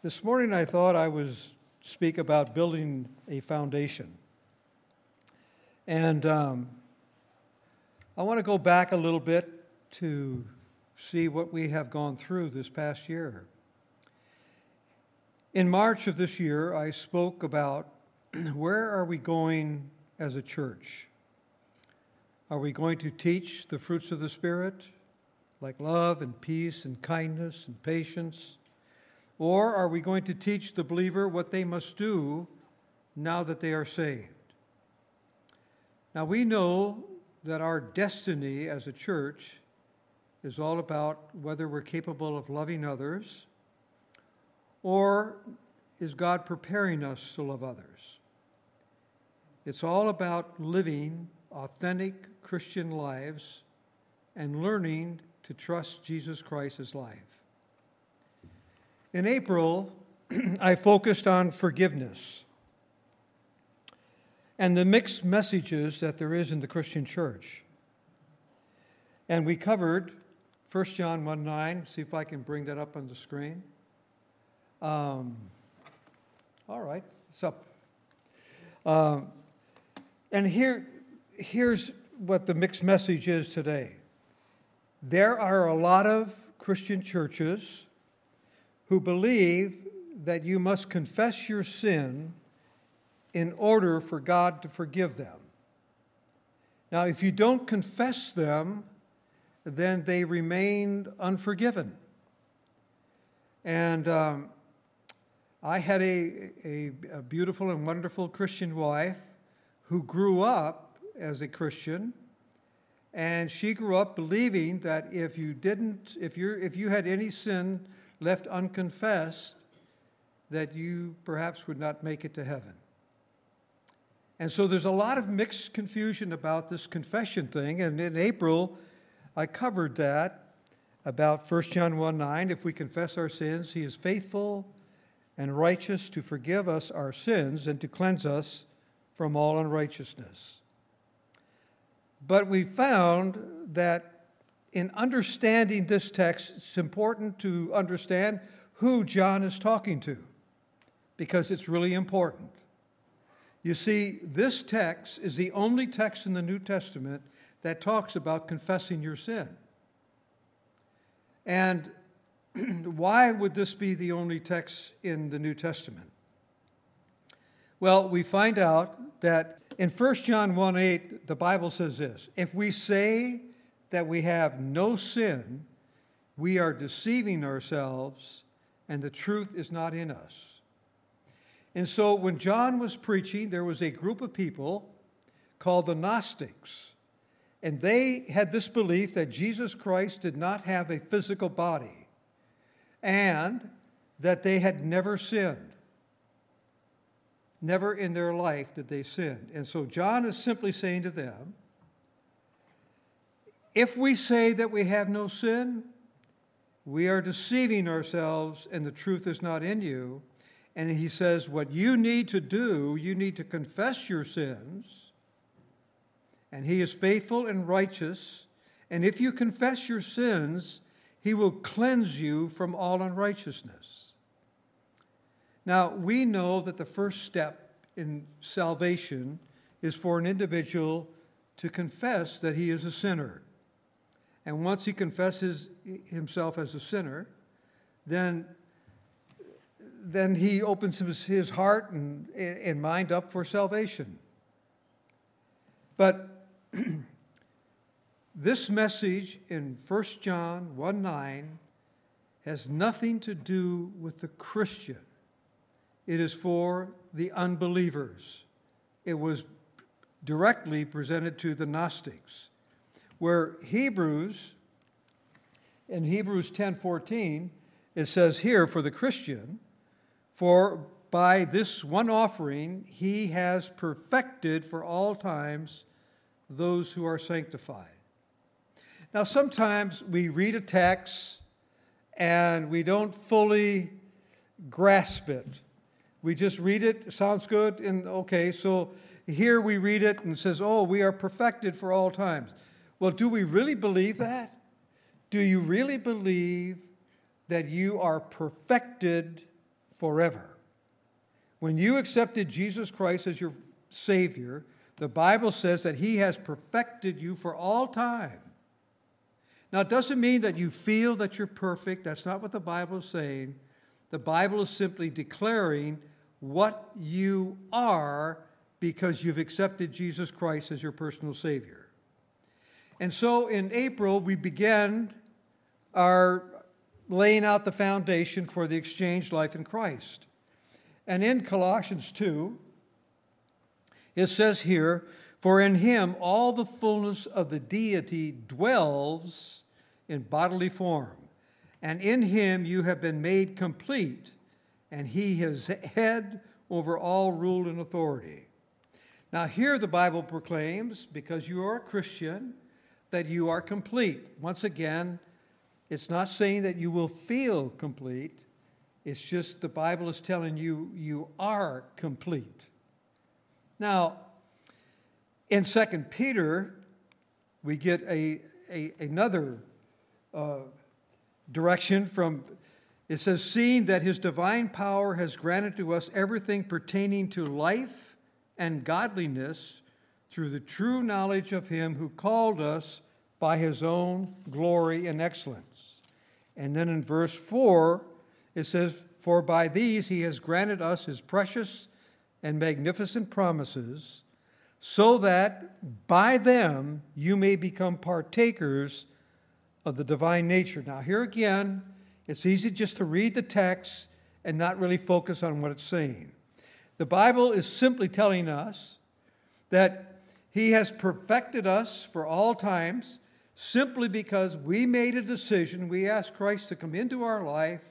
This morning I thought I was speak about building a foundation. And um, I want to go back a little bit to see what we have gone through this past year. In March of this year, I spoke about where are we going as a church? Are we going to teach the fruits of the Spirit, like love and peace and kindness and patience? Or are we going to teach the believer what they must do now that they are saved? Now, we know that our destiny as a church is all about whether we're capable of loving others or is God preparing us to love others? It's all about living authentic Christian lives and learning to trust Jesus Christ as life. In April, I focused on forgiveness and the mixed messages that there is in the Christian church. And we covered 1 John 1 9. See if I can bring that up on the screen. Um, all right, it's up. Um, and here, here's what the mixed message is today there are a lot of Christian churches who believe that you must confess your sin in order for God to forgive them. Now, if you don't confess them, then they remain unforgiven. And um, I had a, a, a beautiful and wonderful Christian wife who grew up as a Christian and she grew up believing that if you didn't if you if you had any sin left unconfessed, that you perhaps would not make it to heaven. And so there's a lot of mixed confusion about this confession thing. And in April, I covered that about 1 John 1 9. If we confess our sins, he is faithful and righteous to forgive us our sins and to cleanse us from all unrighteousness. But we found that in understanding this text, it's important to understand who John is talking to because it's really important. You see, this text is the only text in the New Testament that talks about confessing your sin. And why would this be the only text in the New Testament? Well, we find out that in 1 John 1 8, the Bible says this If we say that we have no sin, we are deceiving ourselves, and the truth is not in us. And so when John was preaching, there was a group of people called the Gnostics. And they had this belief that Jesus Christ did not have a physical body and that they had never sinned. Never in their life did they sin. And so John is simply saying to them if we say that we have no sin, we are deceiving ourselves and the truth is not in you. And he says, What you need to do, you need to confess your sins. And he is faithful and righteous. And if you confess your sins, he will cleanse you from all unrighteousness. Now, we know that the first step in salvation is for an individual to confess that he is a sinner. And once he confesses himself as a sinner, then, then he opens his, his heart and, and mind up for salvation. But this message in 1 John 1 9 has nothing to do with the Christian. It is for the unbelievers. It was directly presented to the Gnostics where Hebrews, in Hebrews 10:14, it says here for the Christian, for by this one offering he has perfected for all times those who are sanctified. Now, sometimes we read a text and we don't fully grasp it. We just read it, sounds good, and okay, so here we read it and it says, Oh, we are perfected for all times. Well, do we really believe that? Do you really believe that you are perfected forever. When you accepted Jesus Christ as your Savior, the Bible says that He has perfected you for all time. Now, it doesn't mean that you feel that you're perfect. That's not what the Bible is saying. The Bible is simply declaring what you are because you've accepted Jesus Christ as your personal Savior. And so in April, we began our laying out the foundation for the exchange life in Christ. And in Colossians 2, it says here, For in him all the fullness of the deity dwells in bodily form, and in him you have been made complete, and he is head over all rule and authority. Now, here the Bible proclaims, because you are a Christian, that you are complete. Once again, it's not saying that you will feel complete, it's just the Bible is telling you you are complete. Now, in 2 Peter, we get a, a another uh, direction from it says, Seeing that his divine power has granted to us everything pertaining to life and godliness through the true knowledge of him who called us by his own glory and excellence. And then in verse 4, it says, For by these he has granted us his precious and magnificent promises, so that by them you may become partakers of the divine nature. Now, here again, it's easy just to read the text and not really focus on what it's saying. The Bible is simply telling us that he has perfected us for all times simply because we made a decision. We asked Christ to come into our life,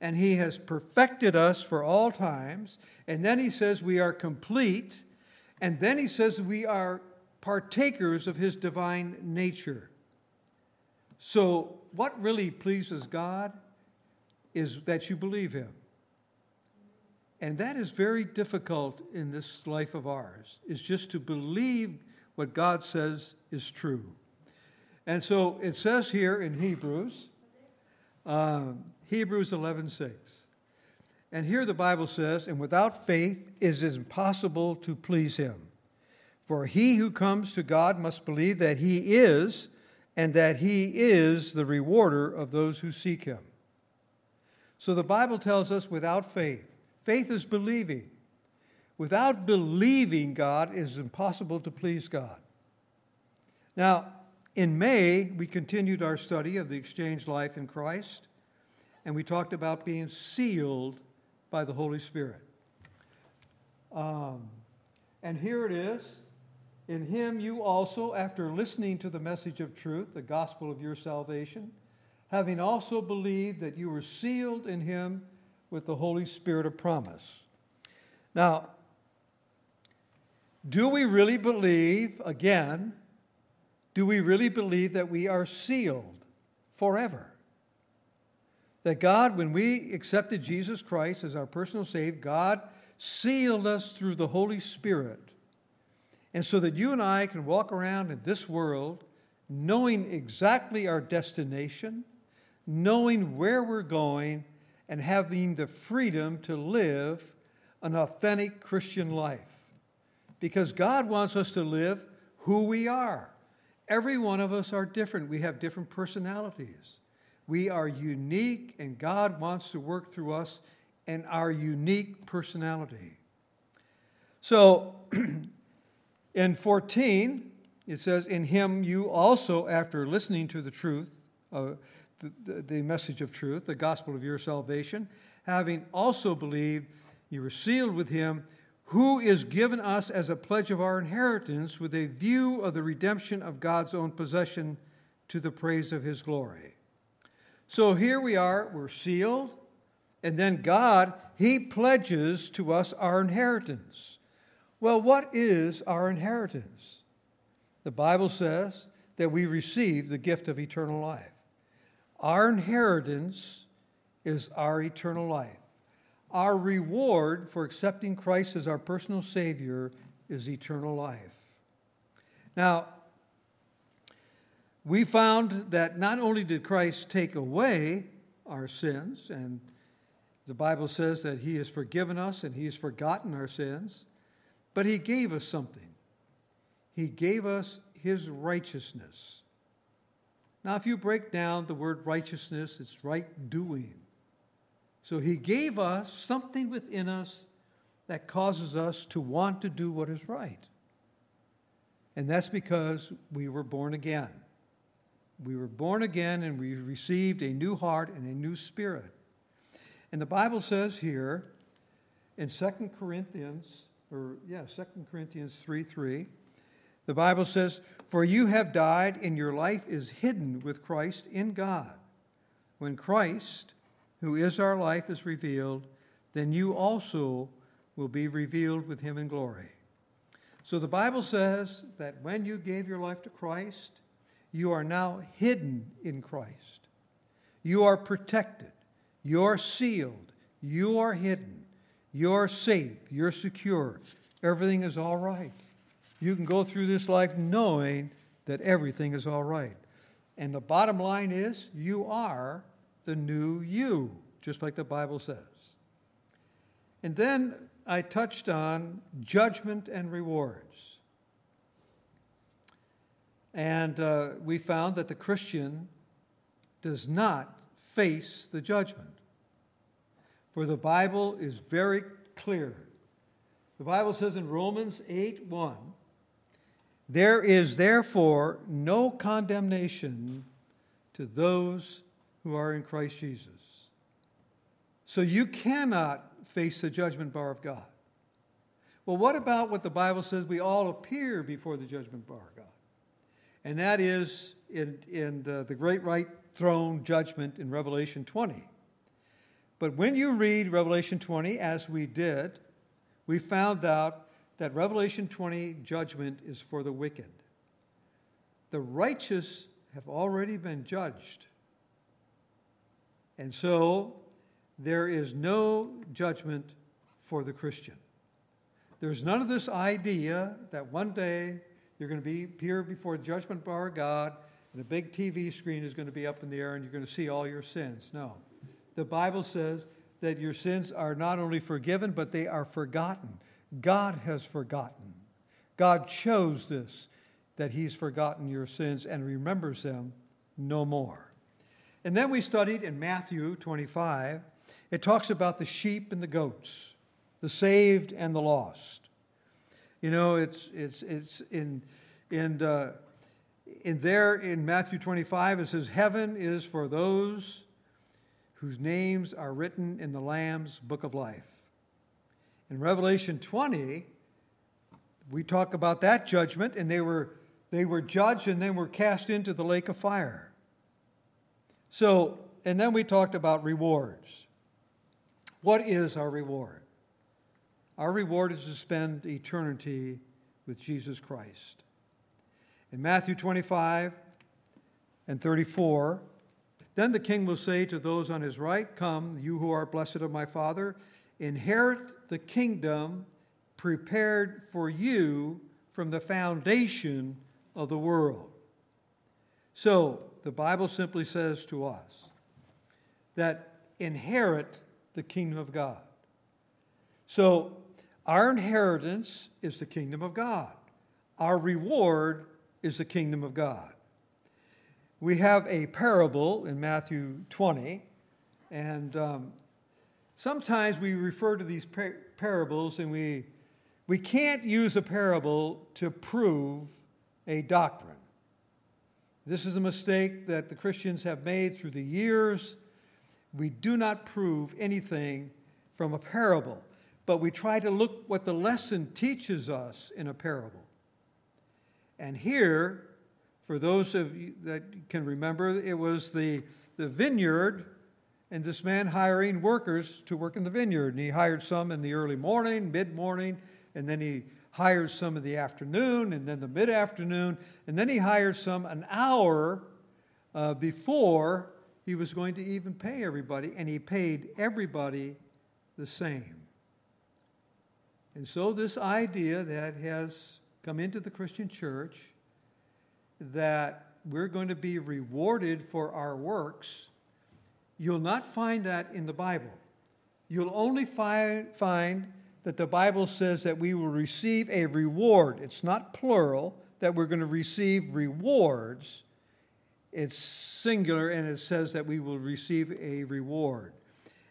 and He has perfected us for all times. And then He says we are complete. And then He says we are partakers of His divine nature. So, what really pleases God is that you believe Him. And that is very difficult in this life of ours, is just to believe what God says is true. And so it says here in Hebrews, uh, Hebrews 11 6. And here the Bible says, And without faith it is impossible to please him. For he who comes to God must believe that he is, and that he is the rewarder of those who seek him. So the Bible tells us without faith, faith is believing. Without believing God, it is impossible to please God. Now, in May, we continued our study of the exchange life in Christ, and we talked about being sealed by the Holy Spirit. Um, and here it is. In him you also, after listening to the message of truth, the gospel of your salvation, having also believed that you were sealed in him with the Holy Spirit of promise. Now, do we really believe, again, do we really believe that we are sealed forever? That God, when we accepted Jesus Christ as our personal Savior, God sealed us through the Holy Spirit. And so that you and I can walk around in this world knowing exactly our destination, knowing where we're going, and having the freedom to live an authentic Christian life. Because God wants us to live who we are. Every one of us are different. We have different personalities. We are unique, and God wants to work through us and our unique personality. So, in 14, it says, In him you also, after listening to the truth, uh, the, the, the message of truth, the gospel of your salvation, having also believed, you were sealed with him who is given us as a pledge of our inheritance with a view of the redemption of God's own possession to the praise of his glory. So here we are, we're sealed, and then God, he pledges to us our inheritance. Well, what is our inheritance? The Bible says that we receive the gift of eternal life. Our inheritance is our eternal life. Our reward for accepting Christ as our personal Savior is eternal life. Now, we found that not only did Christ take away our sins and The Bible says that He has forgiven us and He has forgotten our sins, but He gave us something. He gave us His righteousness. Now, if you break down the word righteousness, it's right doing. So He gave us something within us that causes us to want to do what is right. And that's because we were born again. We were born again and we received a new heart and a new spirit. And the Bible says here in 2 Corinthians, or yeah, 2 Corinthians 3 3, the Bible says, For you have died, and your life is hidden with Christ in God. When Christ, who is our life, is revealed, then you also will be revealed with him in glory. So the Bible says that when you gave your life to Christ, you are now hidden in Christ. You are protected. You're sealed. You are hidden. You're safe. You're secure. Everything is all right. You can go through this life knowing that everything is all right. And the bottom line is you are the new you, just like the Bible says. And then I touched on judgment and rewards. And uh, we found that the Christian does not face the judgment. For the Bible is very clear. The Bible says in Romans 8 1, there is therefore no condemnation to those who are in Christ Jesus. So you cannot face the judgment bar of God. Well, what about what the Bible says we all appear before the judgment bar of God? And that is in, in the, the great white throne judgment in Revelation 20. But when you read Revelation 20, as we did, we found out that Revelation 20 judgment is for the wicked. The righteous have already been judged. And so there is no judgment for the Christian. There's none of this idea that one day you're going to be appear before the judgment bar of God and a big TV screen is going to be up in the air and you're going to see all your sins. No the Bible says that your sins are not only forgiven, but they are forgotten. God has forgotten. God chose this, that He's forgotten your sins and remembers them no more. And then we studied in Matthew 25, it talks about the sheep and the goats, the saved and the lost. You know, it's, it's, it's in, in, uh, in there in Matthew 25, it says, Heaven is for those whose names are written in the Lamb's book of life. In Revelation 20, we talk about that judgment, and they were, they were judged and then were cast into the lake of fire. So, and then we talked about rewards. What is our reward? Our reward is to spend eternity with Jesus Christ. In Matthew 25 and 34, then the king will say to those on his right, Come, you who are blessed of my Father, inherit the kingdom prepared for you from the foundation of the world. So, the Bible simply says to us that inherit the kingdom of God. So, our inheritance is the kingdom of God. Our reward is the kingdom of God we have a parable in Matthew 20, and um, sometimes we refer to these par- parables and we, we can't use a parable to prove a doctrine. This is a mistake that the Christians have made through the years. We do not prove anything from a parable, but we try to look what the lesson teaches us in a parable. And here, for those of you that can remember, it was the, the vineyard and this man hiring workers to work in the vineyard. And he hired some in the early morning, mid morning, and then he hired some in the afternoon, and then the mid afternoon, and then he hired some an hour uh, before he was going to even pay everybody, and he paid everybody the same. And so, this idea that has come into the Christian church that we're going to be rewarded for our works, you'll not find that in the Bible. you'll only find, find that the Bible says that we will receive a reward. It's not plural, that we're going to receive rewards. It's singular, and it says that we will receive a reward.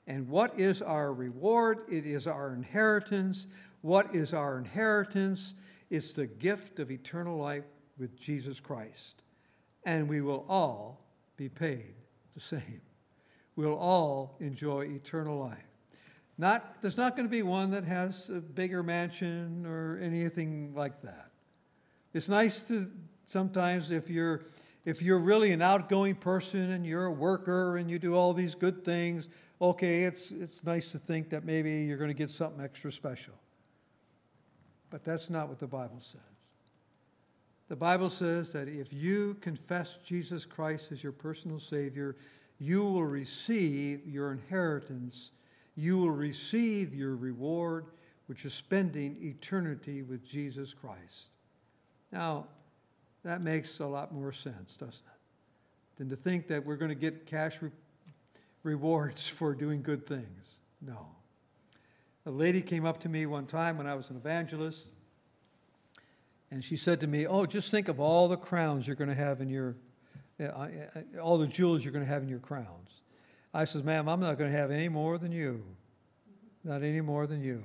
And what is our reward? It is our inheritance. What is our inheritance? It's the gift of eternal life with Jesus Christ. And we will all be paid the same. We'll all enjoy eternal life. Not, there's not going to be one that has a bigger mansion or anything like that. It's nice to sometimes if you're if you're really an outgoing person and you're a worker and you do all these good things, okay, it's it's nice to think that maybe you're going to get something extra special. But that's not what the Bible says. The Bible says that if you confess Jesus Christ as your personal Savior, you will receive your inheritance. You will receive your reward, which is spending eternity with Jesus Christ. Now, that makes a lot more sense, doesn't it? Than to think that we're going to get cash re- rewards for doing good things. No. A lady came up to me one time when I was an evangelist, and she said to me, Oh, just think of all the crowns you're going to have in your, uh, uh, all the jewels you're going to have in your crowns. I says, Ma'am, I'm not going to have any more than you. Not any more than you.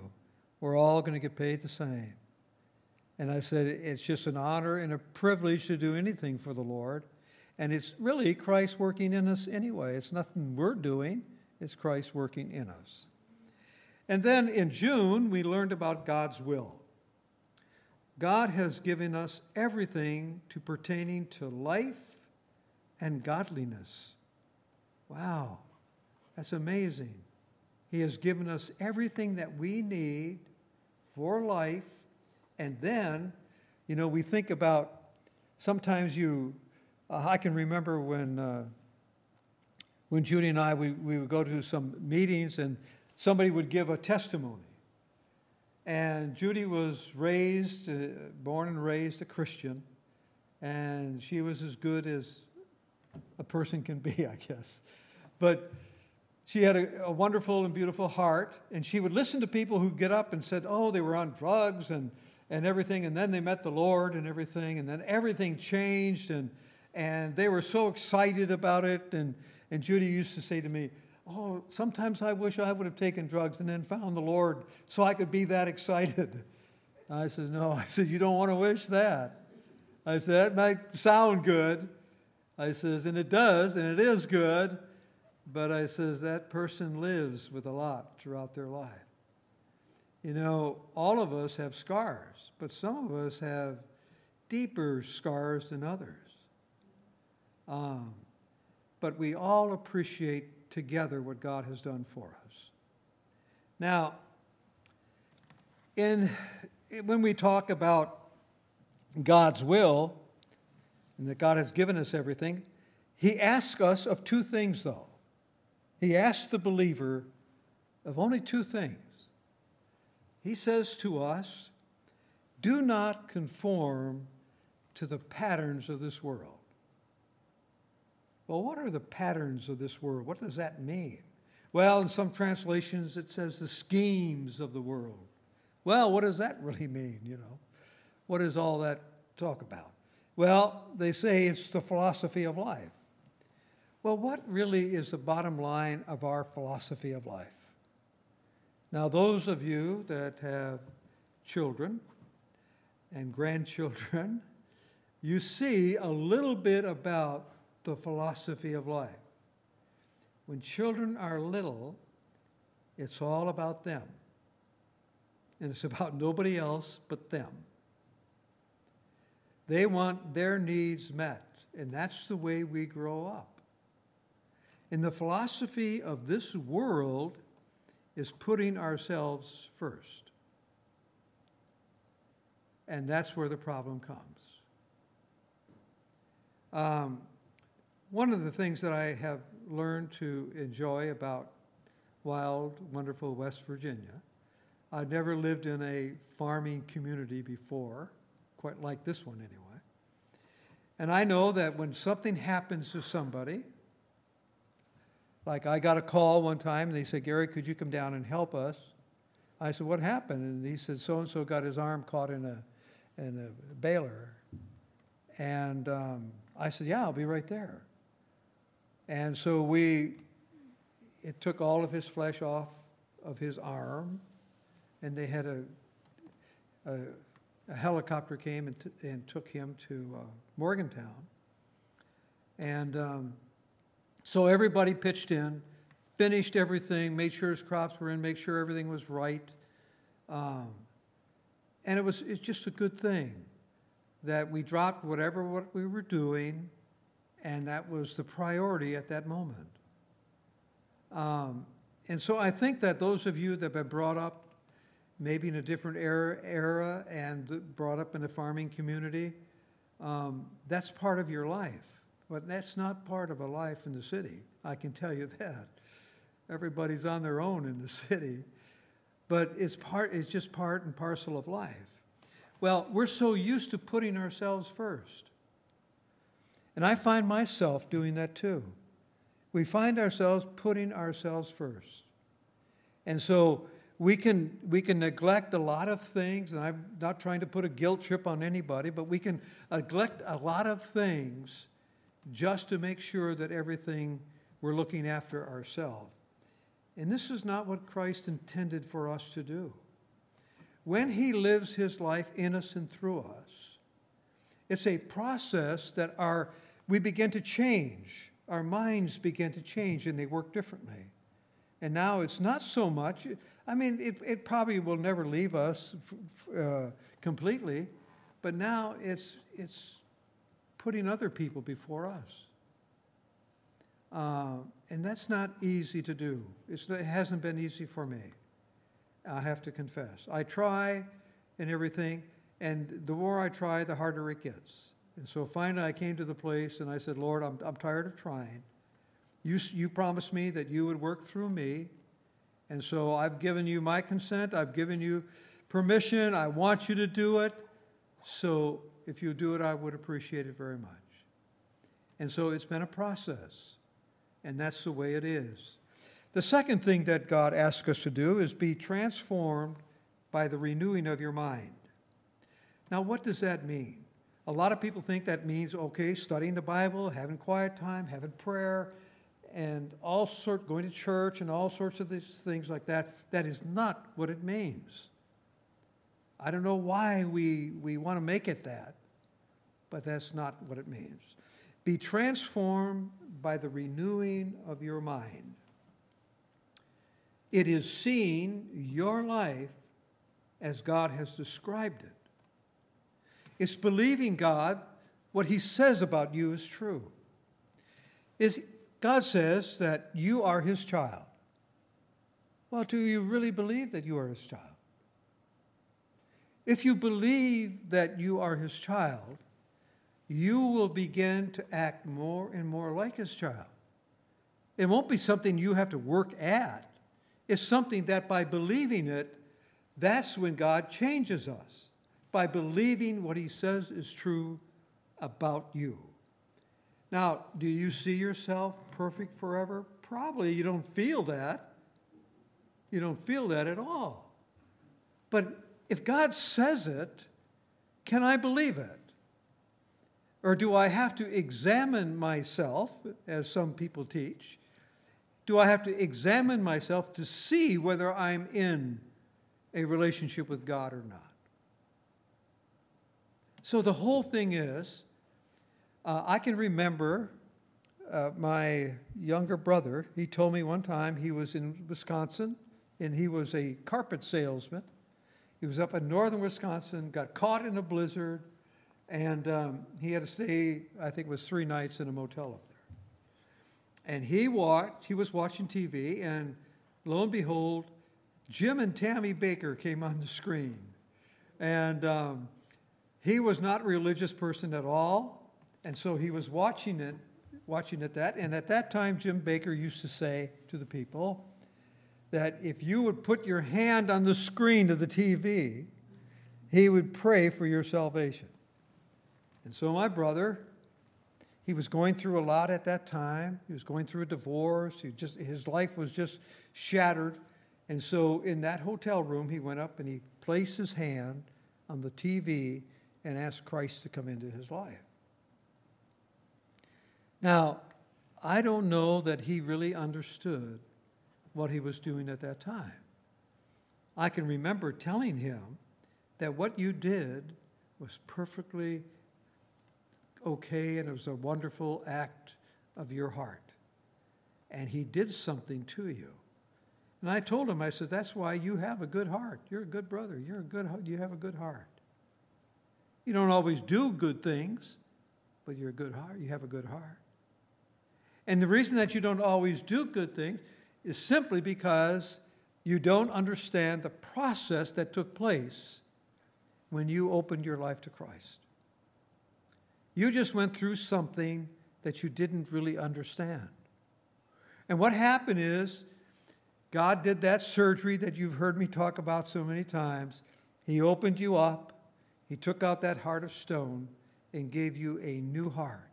We're all going to get paid the same. And I said, It's just an honor and a privilege to do anything for the Lord. And it's really Christ working in us anyway. It's nothing we're doing, it's Christ working in us. And then in June, we learned about God's will. God has given us everything to pertaining to life and godliness. Wow, that's amazing. He has given us everything that we need for life. And then, you know, we think about sometimes you, uh, I can remember when, uh, when Judy and I, we, we would go to some meetings and somebody would give a testimony. And Judy was raised, uh, born and raised a Christian, and she was as good as a person can be, I guess. But she had a, a, wonderful and beautiful heart, and she would listen to people who get up and said, "Oh, they were on drugs and and everything, and then they met the Lord and everything, and then everything changed, and and they were so excited about it." And and Judy used to say to me, Oh, sometimes I wish I would have taken drugs and then found the Lord so I could be that excited. I said, No. I said, You don't want to wish that. I said, That might sound good. I says, And it does, and it is good. But I says, That person lives with a lot throughout their life. You know, all of us have scars, but some of us have deeper scars than others. Um, but we all appreciate together what God has done for us. Now, in, when we talk about God's will and that God has given us everything, He asks us of two things, though. He asks the believer of only two things. He says to us, Do not conform to the patterns of this world. Well, what are the patterns of this world? What does that mean? Well, in some translations, it says the schemes of the world. Well, what does that really mean, you know? What does all that talk about? Well, they say it's the philosophy of life. Well, what really is the bottom line of our philosophy of life? Now, those of you that have children and grandchildren, you see a little bit about the philosophy of life. When children are little, it's all about them. And it's about nobody else but them. They want their needs met, and that's the way we grow up. In the philosophy of this world is putting ourselves first. And that's where the problem comes. Um, one of the things that I have learned to enjoy about wild, wonderful West Virginia, I'd never lived in a farming community before, quite like this one anyway. And I know that when something happens to somebody, Like I got a call one time and they said, Gary, could you come down and help us? I said, What happened? And he said, So and so got his arm caught in a, in a baler. And um, I said, Yeah, I'll be right there. And so we, it took all of his flesh off of his arm, and they had a, a, a helicopter came and, t- and took him to uh, Morgantown. And um, so everybody pitched in, finished everything, made sure his crops were in, made sure everything was right. Um, and it was it's just a good thing that we dropped whatever what we were doing, and that was the priority at that moment. Um, and so I think that those of you that have been brought up maybe in a different era, era and brought up in a farming community, um, that's part of your life. But that's not part of a life in the city. I can tell you that. Everybody's on their own in the city. But it's, part, it's just part and parcel of life. Well, we're so used to putting ourselves first. And I find myself doing that too. We find ourselves putting ourselves first. And so we can, we can neglect a lot of things, and I'm not trying to put a guilt trip on anybody, but we can neglect a lot of things just to make sure that everything we're looking after ourselves. And this is not what Christ intended for us to do. When he lives his life in us and through us, it's a process that our, we begin to change. Our minds begin to change and they work differently. And now it's not so much, I mean, it, it probably will never leave us uh, completely, but now it's, it's putting other people before us. Uh, and that's not easy to do. It's, it hasn't been easy for me. I have to confess. I try and everything, and the more I try, the harder it gets. And so finally, I came to the place and I said, Lord, I'm, I'm tired of trying. You, you promised me that you would work through me. And so I've given you my consent. I've given you permission. I want you to do it. So if you do it, I would appreciate it very much. And so it's been a process. And that's the way it is. The second thing that God asks us to do is be transformed by the renewing of your mind. Now, what does that mean? A lot of people think that means, okay, studying the Bible, having quiet time, having prayer, and all sort going to church and all sorts of these things like that. That is not what it means. I don't know why we, we want to make it that, but that's not what it means. Be transformed by the renewing of your mind. It is seeing your life as God has described it. It's believing God, what He says about you is true. Is God says that you are His child. Well, do you really believe that you are His child? If you believe that you are His child, you will begin to act more and more like His child. It won't be something you have to work at It's something that by believing it, that's when God changes us. By believing what he says is true about you. Now, do you see yourself perfect forever? Probably you don't feel that. You don't feel that at all. But if God says it, can I believe it? Or do I have to examine myself, as some people teach, do I have to examine myself to see whether I'm in a relationship with God or not? So the whole thing is, uh, I can remember uh, my younger brother, he told me one time he was in Wisconsin and he was a carpet salesman. He was up in northern Wisconsin, got caught in a blizzard, and um, he had to stay, I think it was three nights in a motel up there. and he watched, he was watching TV, and lo and behold, Jim and Tammy Bakker came on the screen. And um, he was not a religious person at all, and so he was watching it, watching it that. And at that time, Jim Bakker used to say to the people that if you would put your hand on the screen of the TV, he would pray for your salvation. And so my brother He was going through a lot at that time. He was going through a divorce. He just, his life was just shattered. And so in that hotel room, he went up and he placed his hand on the TV and asked Christ to come into his life. Now, I don't know that he really understood what he was doing at that time. I can remember telling him that what you did was perfectly okay and it was a wonderful act of your heart. And he did something to you. And I told him, I said, that's why you have a good heart. You're a good brother. You're a good, you have a good heart. You don't always do good things, but you're a good heart. You have a good heart. And the reason that you don't always do good things is simply because you don't understand the process that took place when you opened your life to Christ. You just went through something that you didn't really understand. And what happened is, God did that surgery that you've heard me talk about so many times. He opened you up, He took out that heart of stone, and gave you a new heart.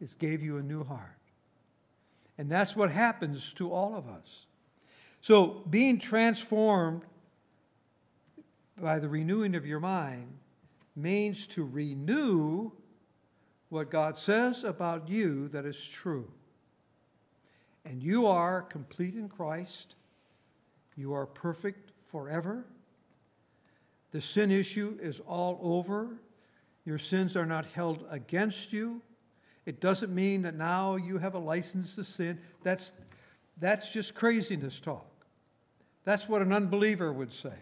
It gave you a new heart. And that's what happens to all of us. So, being transformed by the renewing of your mind means to renew what God says about you that is true. And you are complete in Christ, you are perfect forever. The sin issue is all over. Your sins are not held against you. It doesn't mean that now you have a license to sin. That's, that's just craziness talk. That's what an unbeliever would say.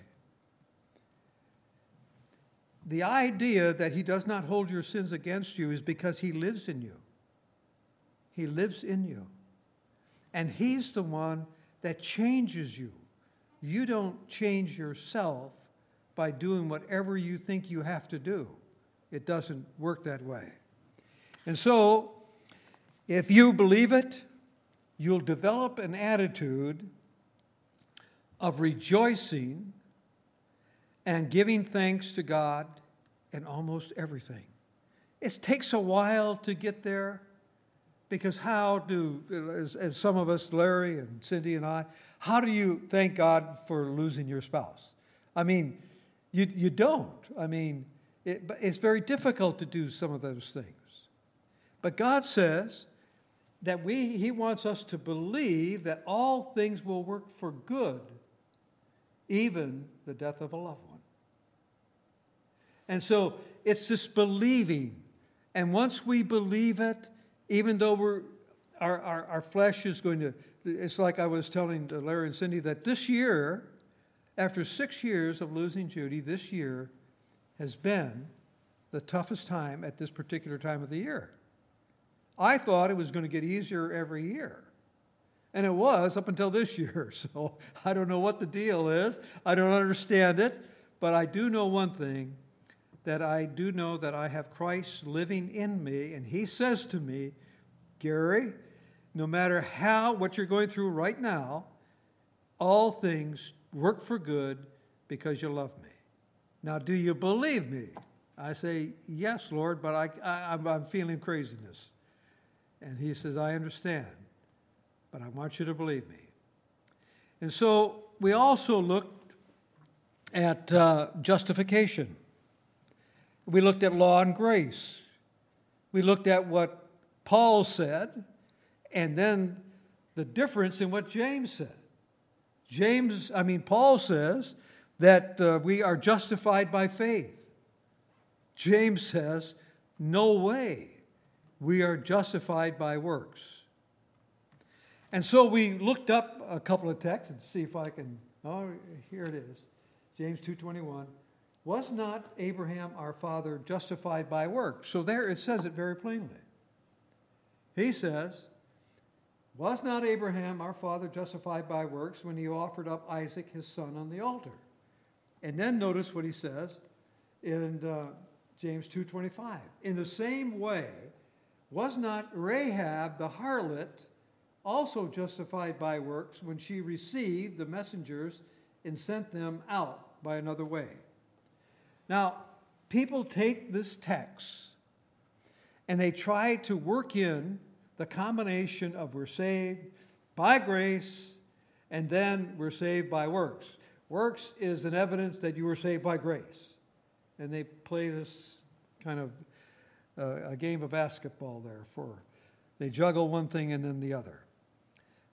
The idea that he does not hold your sins against you is because he lives in you. He lives in you. And he's the one that changes you. You don't change yourself by doing whatever you think you have to do. It doesn't work that way. And so, if you believe it, you'll develop an attitude of rejoicing and giving thanks to God in almost everything. It takes a while to get there because how do, as, as, some of us, Larry and Cindy and I, how do you thank God for losing your spouse? I mean, you, you don't. I mean, it, it's very difficult to do some of those things. But God says that we, He wants us to believe that all things will work for good, even the death of a loved one. And so it's this believing. And once we believe it, even though we're, our, our, our flesh is going to, it's like I was telling Larry and Cindy that this year, after six years of losing Judy, this year has been the toughest time at this particular time of the year. I thought it was going to get easier every year. And it was up until this year. So I don't know what the deal is. I don't understand it. But I do know one thing that I do know that I have Christ living in me. And he says to me, Gary, no matter how, what you're going through right now, all things work for good because you love me. Now, do you believe me? I say, Yes, Lord, but I, I, I'm feeling craziness. And he says, I understand, but I want you to believe me. And so we also looked at uh, justification. We looked at law and grace. We looked at what Paul said, and then the difference in what James said. James, I mean, Paul says that uh, we are justified by faith. James says, no way we are justified by works. And so we looked up a couple of texts and see if I can. Oh, here it is. James 2:21. Was not Abraham our father justified by works? So there it says it very plainly. He says, Was not Abraham our father justified by works when he offered up Isaac his son on the altar? And then notice what he says in uh, James 2:25. In the same way, was not Rahab the harlot also justified by works when she received the messengers and sent them out by another way? Now, people take this text and they try to work in the combination of we're saved by grace and then we're saved by works. Works is an evidence that you were saved by grace. And they play this kind of uh, a game of basketball there for they juggle one thing and then the other.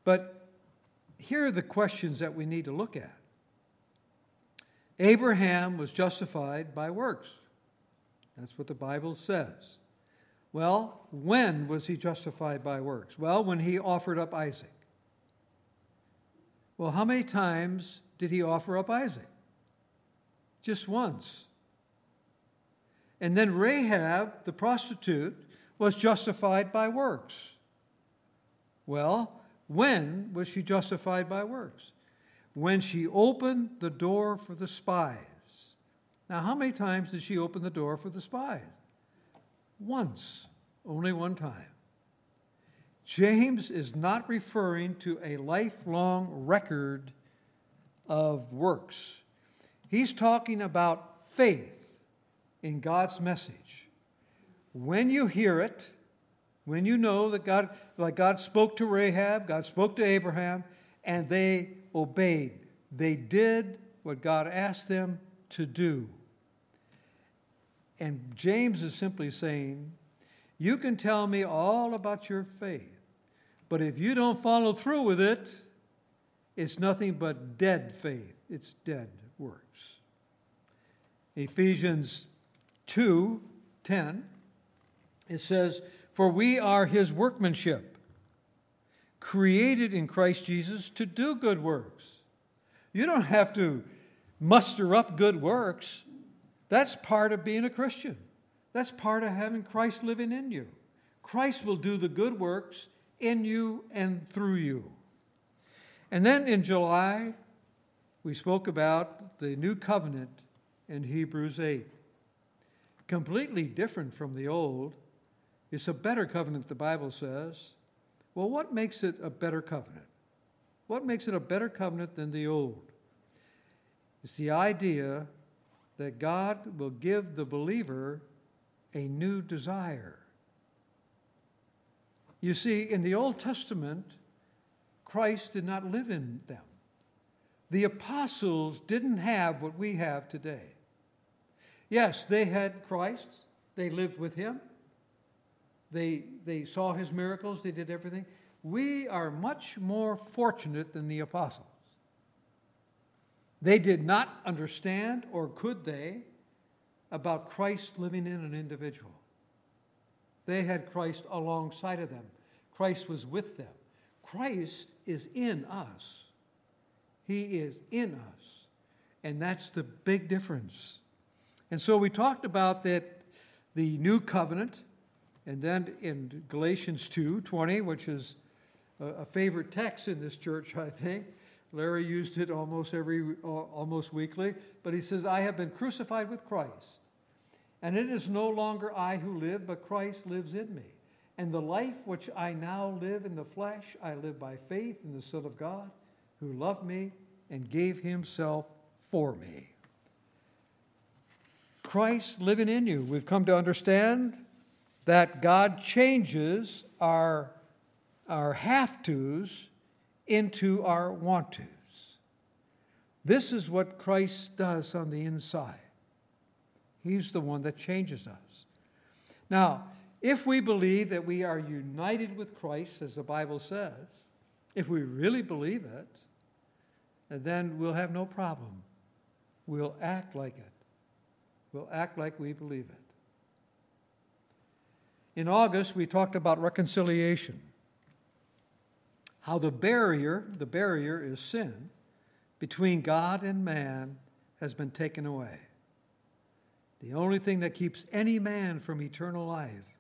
But here are the questions that we need to look at. Abraham was justified by works. That's what the Bible says. Well, when was he justified by works? Well, when he offered up Isaac. Well, how many times did he offer up Isaac? Just once. And then Rahab, the prostitute, was justified by works. Well, when was she justified by works? When she opened the door for the spies. Now, how many times did she open the door for the spies? Once, only one time. James is not referring to a lifelong record of works. He's talking about faith in God's message. When you hear it, when you know that God, like God spoke to Rahab, God spoke to Abraham, and they obeyed, they did what God asked them to do. And James is simply saying, You can tell me all about your faith, but if you don't follow through with it, it's nothing but dead faith. It's dead works. Ephesians 2 10, it says, For we are his workmanship, created in Christ Jesus to do good works. You don't have to muster up good works. That's part of being a Christian. That's part of having Christ living in you. Christ will do the good works in you and through you. And then in July, we spoke about the new covenant in Hebrews 8. Completely different from the old. It's a better covenant, the Bible says. Well, what makes it a better covenant? What makes it a better covenant than the old? It's the idea that God will give the believer a new desire. You see, in the Old Testament, Christ did not live in them. The apostles didn't have what we have today. Yes, they had Christ, they lived with him, they, they saw his miracles, they did everything. We are much more fortunate than the apostles. They did not understand, or could they, about Christ living in an individual. They had Christ alongside of them, Christ was with them. Christ is in us. He is in us. And that's the big difference. And so we talked about that the new covenant, and then in Galatians 2 20, which is a favorite text in this church, I think. Larry used it almost every uh, almost weekly, but he says, I have been crucified with Christ. And it is no longer I who live, but Christ lives in me. And the life which I now live in the flesh, I live by faith in the Son of God, who loved me and gave himself for me. Christ living in you. We've come to understand that God changes our, our have tos into our want tos. This is what Christ does on the inside. He's the one that changes us. Now, if we believe that we are united with Christ, as the Bible says, if we really believe it, then we'll have no problem. We'll act like it. We'll act like we believe it. In August, we talked about reconciliation. How the barrier, the barrier is sin, between God and man has been taken away. The only thing that keeps any man from eternal life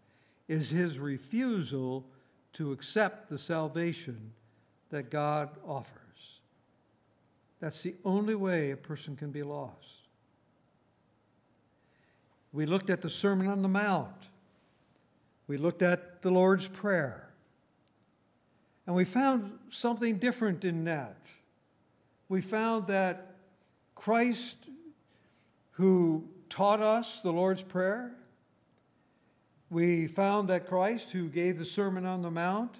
is his refusal to accept the salvation that God offers. That's the only way a person can be lost. We looked at the Sermon on the Mount. We looked at the Lord's Prayer. And we found something different in that. We found that Christ, who taught us the Lord's Prayer, we found that Christ, who gave the Sermon on the Mount,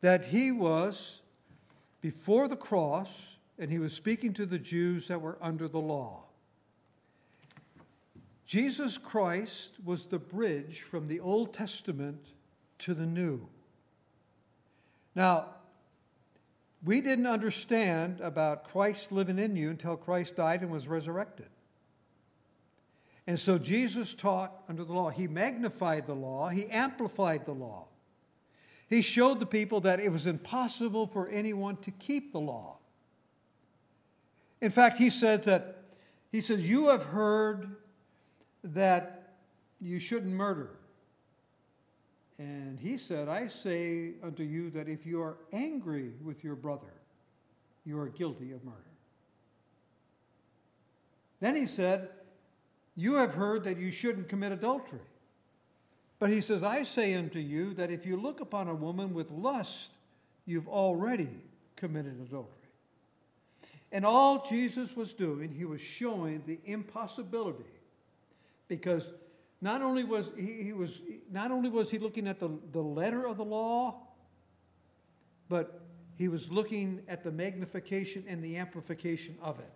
that he was before the cross and he was speaking to the Jews that were under the law. Jesus Christ was the bridge from the Old Testament to the New. Now, we didn't understand about Christ living in you until Christ died and was resurrected. And so Jesus taught under the law. He magnified the law, he amplified the law. He showed the people that it was impossible for anyone to keep the law. In fact, he says that he says, You have heard that you shouldn't murder. And he said, I say unto you that if you are angry with your brother, you are guilty of murder. Then he said, You have heard that you shouldn't commit adultery. But he says, I say unto you that if you look upon a woman with lust, you've already committed adultery. And all Jesus was doing, he was showing the impossibility. Because not only was he, he was not only was he looking at the, the letter of the law, but he was looking at the magnification and the amplification of it.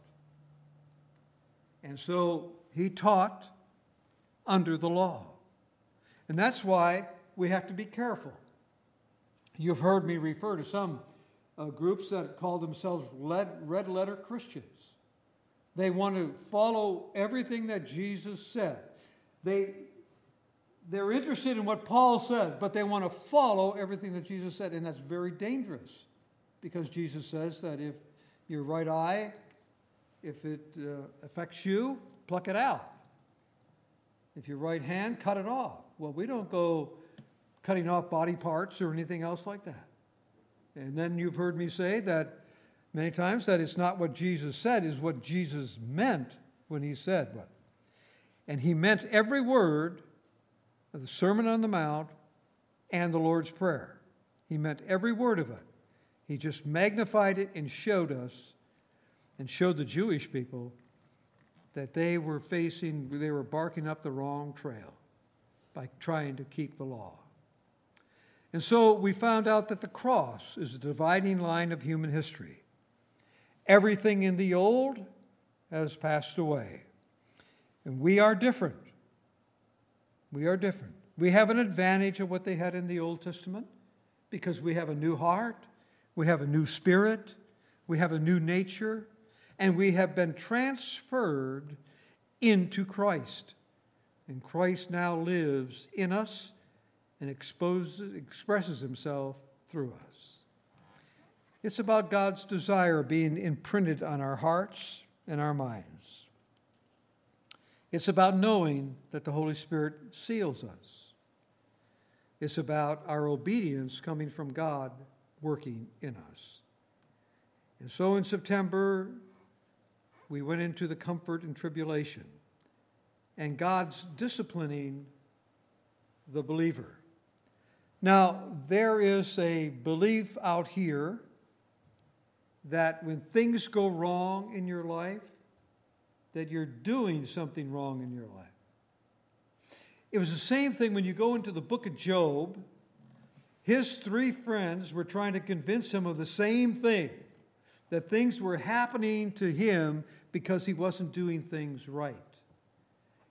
And so he taught under the law. And that's why we have to be careful. You've heard me refer to some uh, groups that call themselves red letter Christians. They want to follow everything that Jesus said. They, they're interested in what Paul said, but they want to follow everything that Jesus said, and that's very dangerous because Jesus says that if your right eye, if it uh, affects you, pluck it out. If your right hand, cut it off. Well, we don't go cutting off body parts or anything else like that. And then you've heard me say that many times that it's not what Jesus said, is what Jesus meant when he said what. And he meant every word of the Sermon on the Mount and the Lord's Prayer. He meant every word of it. He just magnified it and showed us and showed the Jewish people that they were facing, they were barking up the wrong trail by trying to keep the law. And so we found out that the cross is a dividing line of human history. Everything in the old has passed away. And we are different. We are different. We have an advantage of what they had in the Old Testament because we have a new heart, we have a new spirit, we have a new nature, and we have been transferred into Christ. And Christ now lives in us and exposes, expresses himself through us. It's about God's desire being imprinted on our hearts and our minds. It's about knowing that the Holy Spirit seals us. It's about our obedience coming from God working in us. And so in September, we went into the comfort and tribulation, and God's disciplining the believer. Now, there is a belief out here that when things go wrong in your life, that you're doing something wrong in your life. It was the same thing when you go into the book of Job. His three friends were trying to convince him of the same thing that things were happening to him because he wasn't doing things right.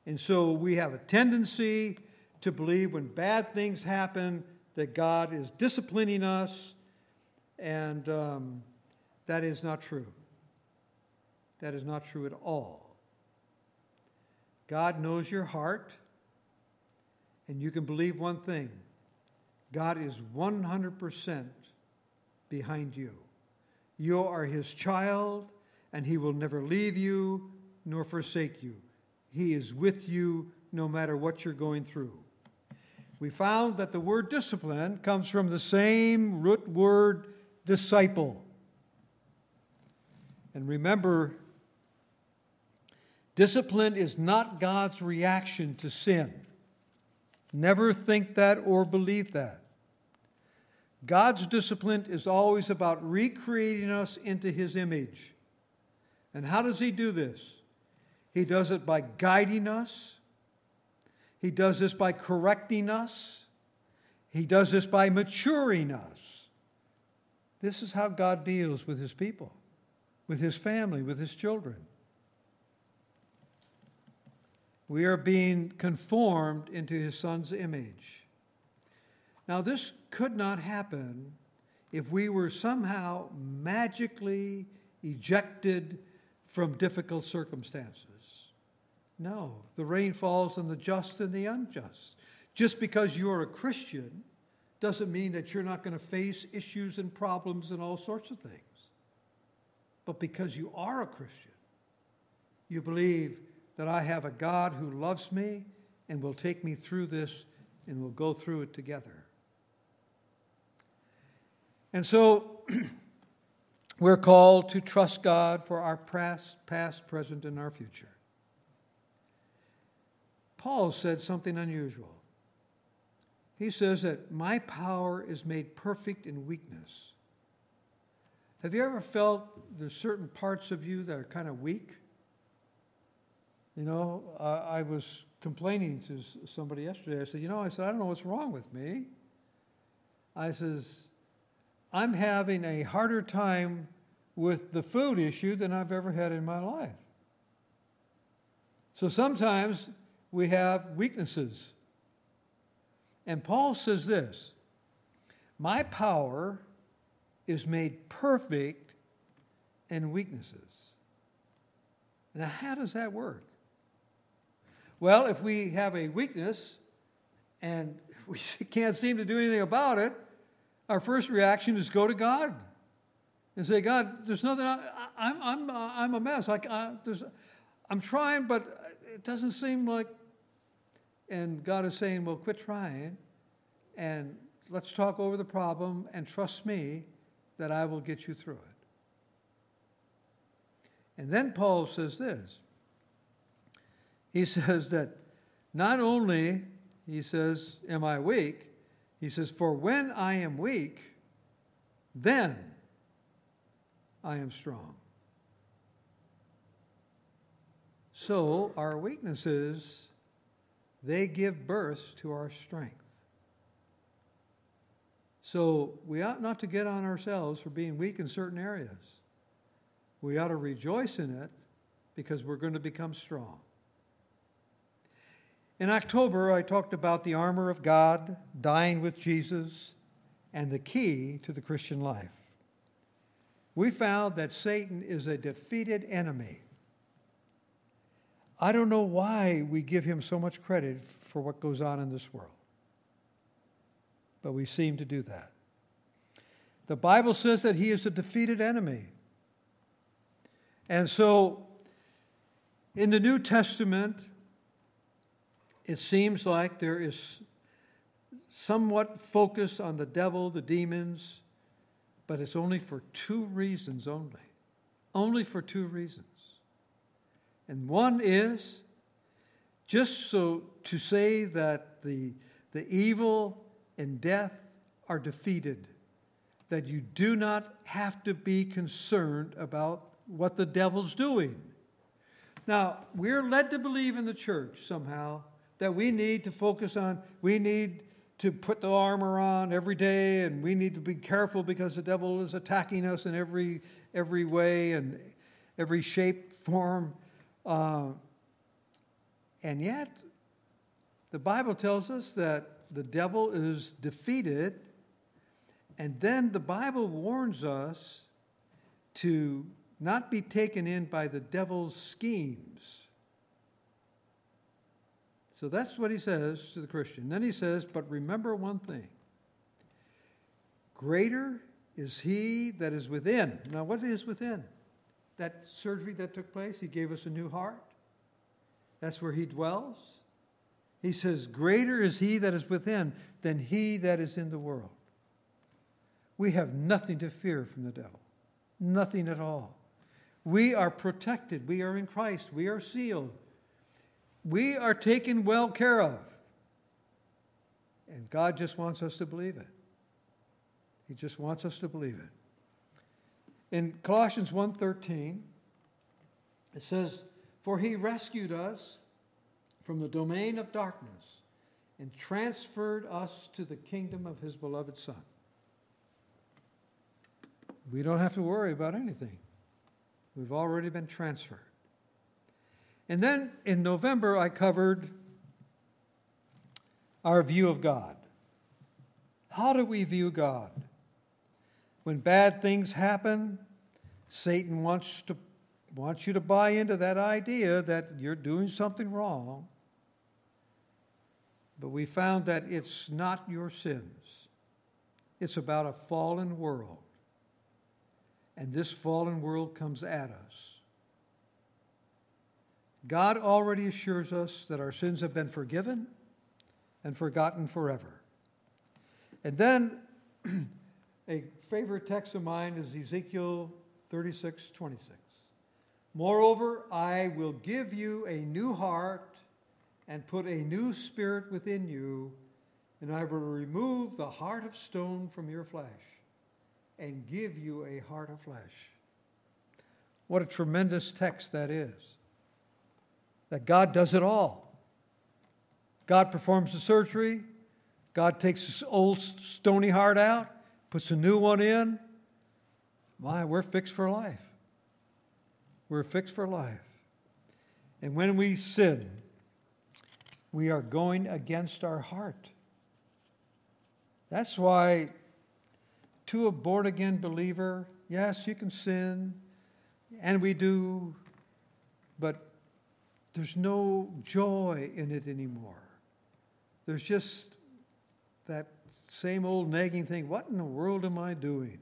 And so we have a tendency to believe when bad things happen that God is disciplining us, and um, that is not true. That is not true at all. God knows your heart, and you can believe one thing God is 100% behind you. You are his child, and he will never leave you nor forsake you. He is with you no matter what you're going through. We found that the word discipline comes from the same root word disciple. And remember, Discipline is not God's reaction to sin. Never think that or believe that. God's discipline is always about recreating us into His image. And how does He do this? He does it by guiding us, He does this by correcting us. He does this by maturing us. This is how God deals with his people, with his family, with his children. We are being conformed into his son's image. Now, this could not happen if we were somehow magically ejected from difficult circumstances. No, the rain falls on the just and the unjust. Just because you're a Christian doesn't mean that you're not going to face issues and problems and all sorts of things. But because you are a Christian, you believe that I have a God who loves me and will take me through this and we'll go through it together. And so we're called to trust God for our past, past, present, and our future. Paul said something unusual. He says that my power is made perfect in weakness. Have you ever felt there's certain parts of you that are kind of weak? You know, uh, I was complaining to somebody yesterday. I said, You know, I said, I don't know what's wrong with me. I says, I'm having a harder time with the food issue than I've ever had in my life. So sometimes we have weaknesses. And Paul says this My power is made perfect in weaknesses. Now, how does that work? Well, if we have a weakness and we can't seem to do anything about it, our first reaction is go to God and say, God, there's nothing, I, am I'm, I'm, uh, I'm a mess. I, I, I'm trying, but it doesn't seem like, and God is saying, well, quit trying and let's talk over the problem and trust me that I will get you through it. And then Paul says this he says that not only, he says, am I weak, he says, for when I am weak, then I am strong. So our weaknesses, they give birth to our strength. So we ought not to get on ourselves for being weak in certain areas. We ought to rejoice in it because we're going to become strong. In October, I talked about the armor of God, dying with Jesus, and the key to the Christian life. We found that Satan is a defeated enemy. I don't know why we give him so much credit for what goes on in this world, but we seem to do that. The Bible says that he is a defeated enemy. And so, in the New Testament, it seems like there is somewhat focus on the devil, the demons, but it's only for two reasons only. Only for two reasons. And one is just so to say that the, the evil and death are defeated, that you do not have to be concerned about what the devil's doing. Now, we're led to believe in the church somehow that we need to focus on. We need to put the armor on every day, and we need to be careful because the devil is attacking us in every, every way and every shape, form. Uh, and yet, the Bible tells us that the devil is defeated, and then the Bible warns us to not be taken in by the devil's schemes. So that's what he says to the Christian. Then he says, But remember one thing greater is he that is within. Now, what is within? That surgery that took place, he gave us a new heart. That's where he dwells. He says, Greater is he that is within than he that is in the world. We have nothing to fear from the devil, nothing at all. We are protected. We are in Christ. We are sealed we are taken well care of. And God just wants us to believe it. He just wants us to believe it. In Colossians 1:13, it says, "For he rescued us from the domain of darkness and transferred us to the kingdom of his beloved Son. We don't have to worry about anything. We've already been transferred. And then in November, I covered our view of God. How do we view God? When bad things happen, Satan wants, to, wants you to buy into that idea that you're doing something wrong. But we found that it's not your sins, it's about a fallen world. And this fallen world comes at us. God already assures us that our sins have been forgiven and forgotten forever. And then a favorite text of mine is Ezekiel 36 26. Moreover, I will give you a new heart and put a new spirit within you, and I will remove the heart of stone from your flesh and give you a heart of flesh. What a tremendous text that is. That God does it all. God performs the surgery, God takes this old stony heart out, puts a new one in. My, we're fixed for life. We're fixed for life. And when we sin, we are going against our heart. That's why, to a born again believer, yes, you can sin, and we do, but there's no joy in it anymore. There's just that same old nagging thing what in the world am I doing?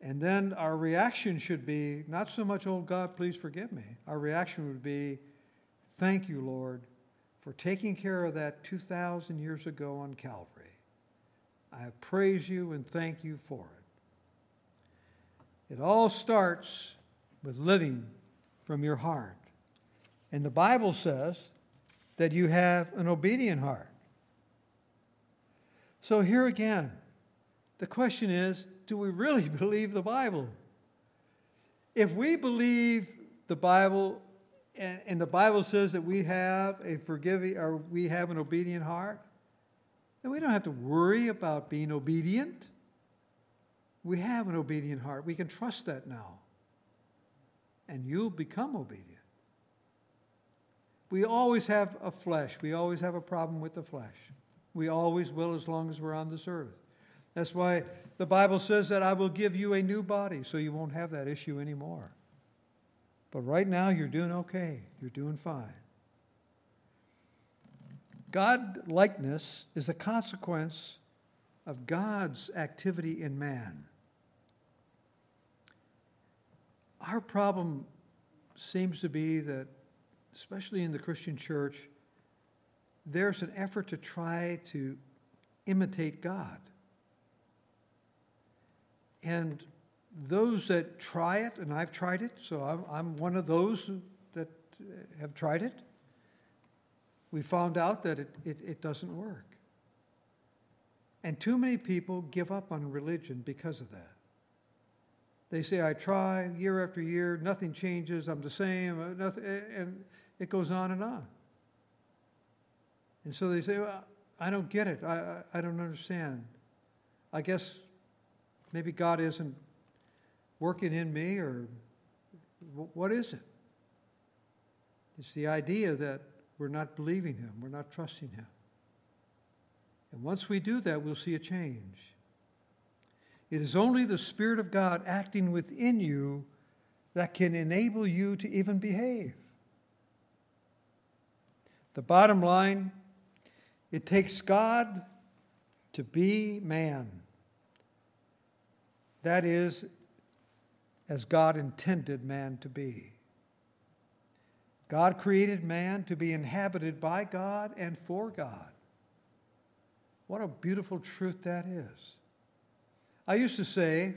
And then our reaction should be not so much, oh God, please forgive me. Our reaction would be, Thank you, Lord, for taking care of that 2,000 years ago on Calvary. I praise you and thank you for it. It all starts with living from your heart. And the Bible says that you have an obedient heart. So here again, the question is do we really believe the Bible? If we believe the Bible and, and the Bible says that we have a forgiving or we have an obedient heart, then we don't have to worry about being obedient. We have an obedient heart. We can trust that now. And you'll become obedient. We always have a flesh. We always have a problem with the flesh. We always will as long as we're on this earth. That's why the Bible says that I will give you a new body so you won't have that issue anymore. But right now, you're doing okay. You're doing fine. God likeness is a consequence of God's activity in man. Our problem seems to be that, especially in the Christian church, there's an effort to try to imitate God. And those that try it, and I've tried it, so I'm, I'm one of those that have tried it, we found out that it, it, it doesn't work. And too many people give up on religion because of that. They say, I try year after year, nothing changes, I'm the same, uh, nothing, and it goes on and on. And so they say, well, I don't get it. I, I, I don't understand. I guess maybe God isn't working in me, or what is it? It's the idea that we're not believing Him, we're not trusting Him. And once we do that, we'll see a change. It is only the Spirit of God acting within you that can enable you to even behave. The bottom line it takes God to be man. That is, as God intended man to be. God created man to be inhabited by God and for God. What a beautiful truth that is. I used to say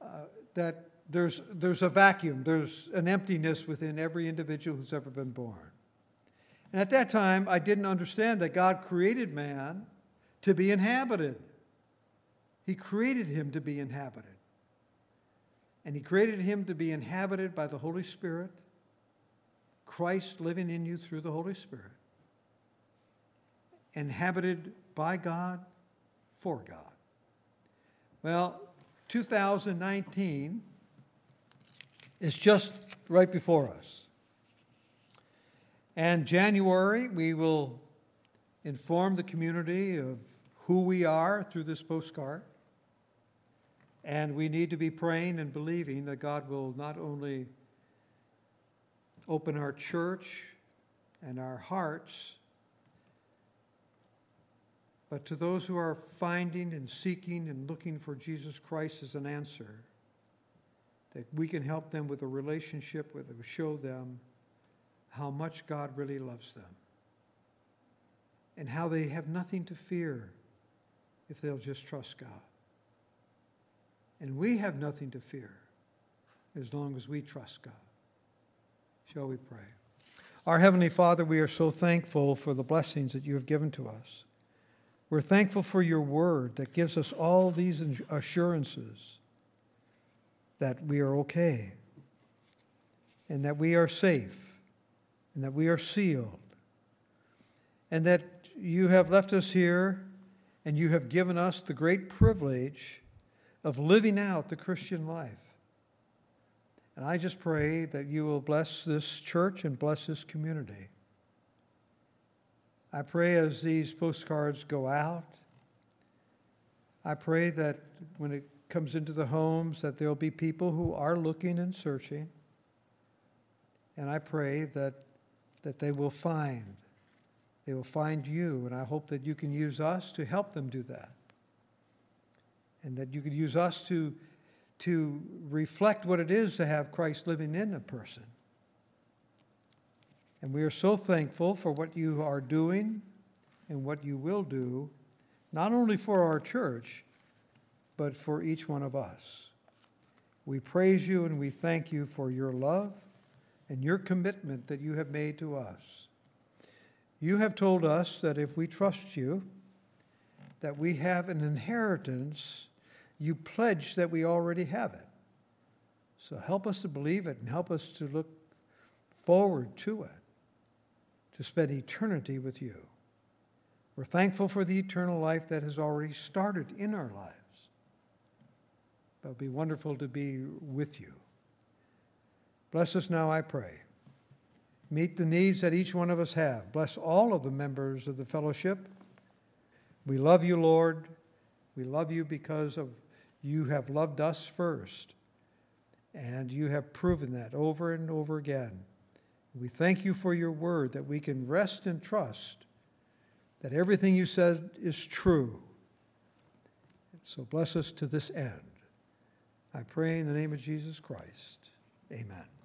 uh, that there's, there's a vacuum, there's an emptiness within every individual who's ever been born. And at that time, I didn't understand that God created man to be inhabited. He created him to be inhabited. And He created him to be inhabited by the Holy Spirit, Christ living in you through the Holy Spirit, inhabited by God, for God. Well, 2019 is just right before us. And January, we will inform the community of who we are through this postcard. And we need to be praying and believing that God will not only open our church and our hearts, but to those who are finding and seeking and looking for Jesus Christ as an answer, that we can help them with a relationship with them, show them how much God really loves them and how they have nothing to fear if they'll just trust God. And we have nothing to fear as long as we trust God. Shall we pray? Our Heavenly Father, we are so thankful for the blessings that you have given to us. We're thankful for your word that gives us all these assurances that we are okay and that we are safe and that we are sealed and that you have left us here and you have given us the great privilege of living out the Christian life. And I just pray that you will bless this church and bless this community. I pray as these postcards go out, I pray that when it comes into the homes that there'll be people who are looking and searching. And I pray that, that they will find they will find you, and I hope that you can use us to help them do that. And that you could use us to, to reflect what it is to have Christ living in a person. And we are so thankful for what you are doing and what you will do, not only for our church, but for each one of us. We praise you and we thank you for your love and your commitment that you have made to us. You have told us that if we trust you, that we have an inheritance. You pledge that we already have it. So help us to believe it and help us to look forward to it, to spend eternity with you. We're thankful for the eternal life that has already started in our lives. But it'll be wonderful to be with you. Bless us now, I pray. Meet the needs that each one of us have. Bless all of the members of the fellowship. We love you, Lord. We love you because of you have loved us first. And you have proven that over and over again. We thank you for your word that we can rest and trust that everything you said is true. So bless us to this end. I pray in the name of Jesus Christ. Amen.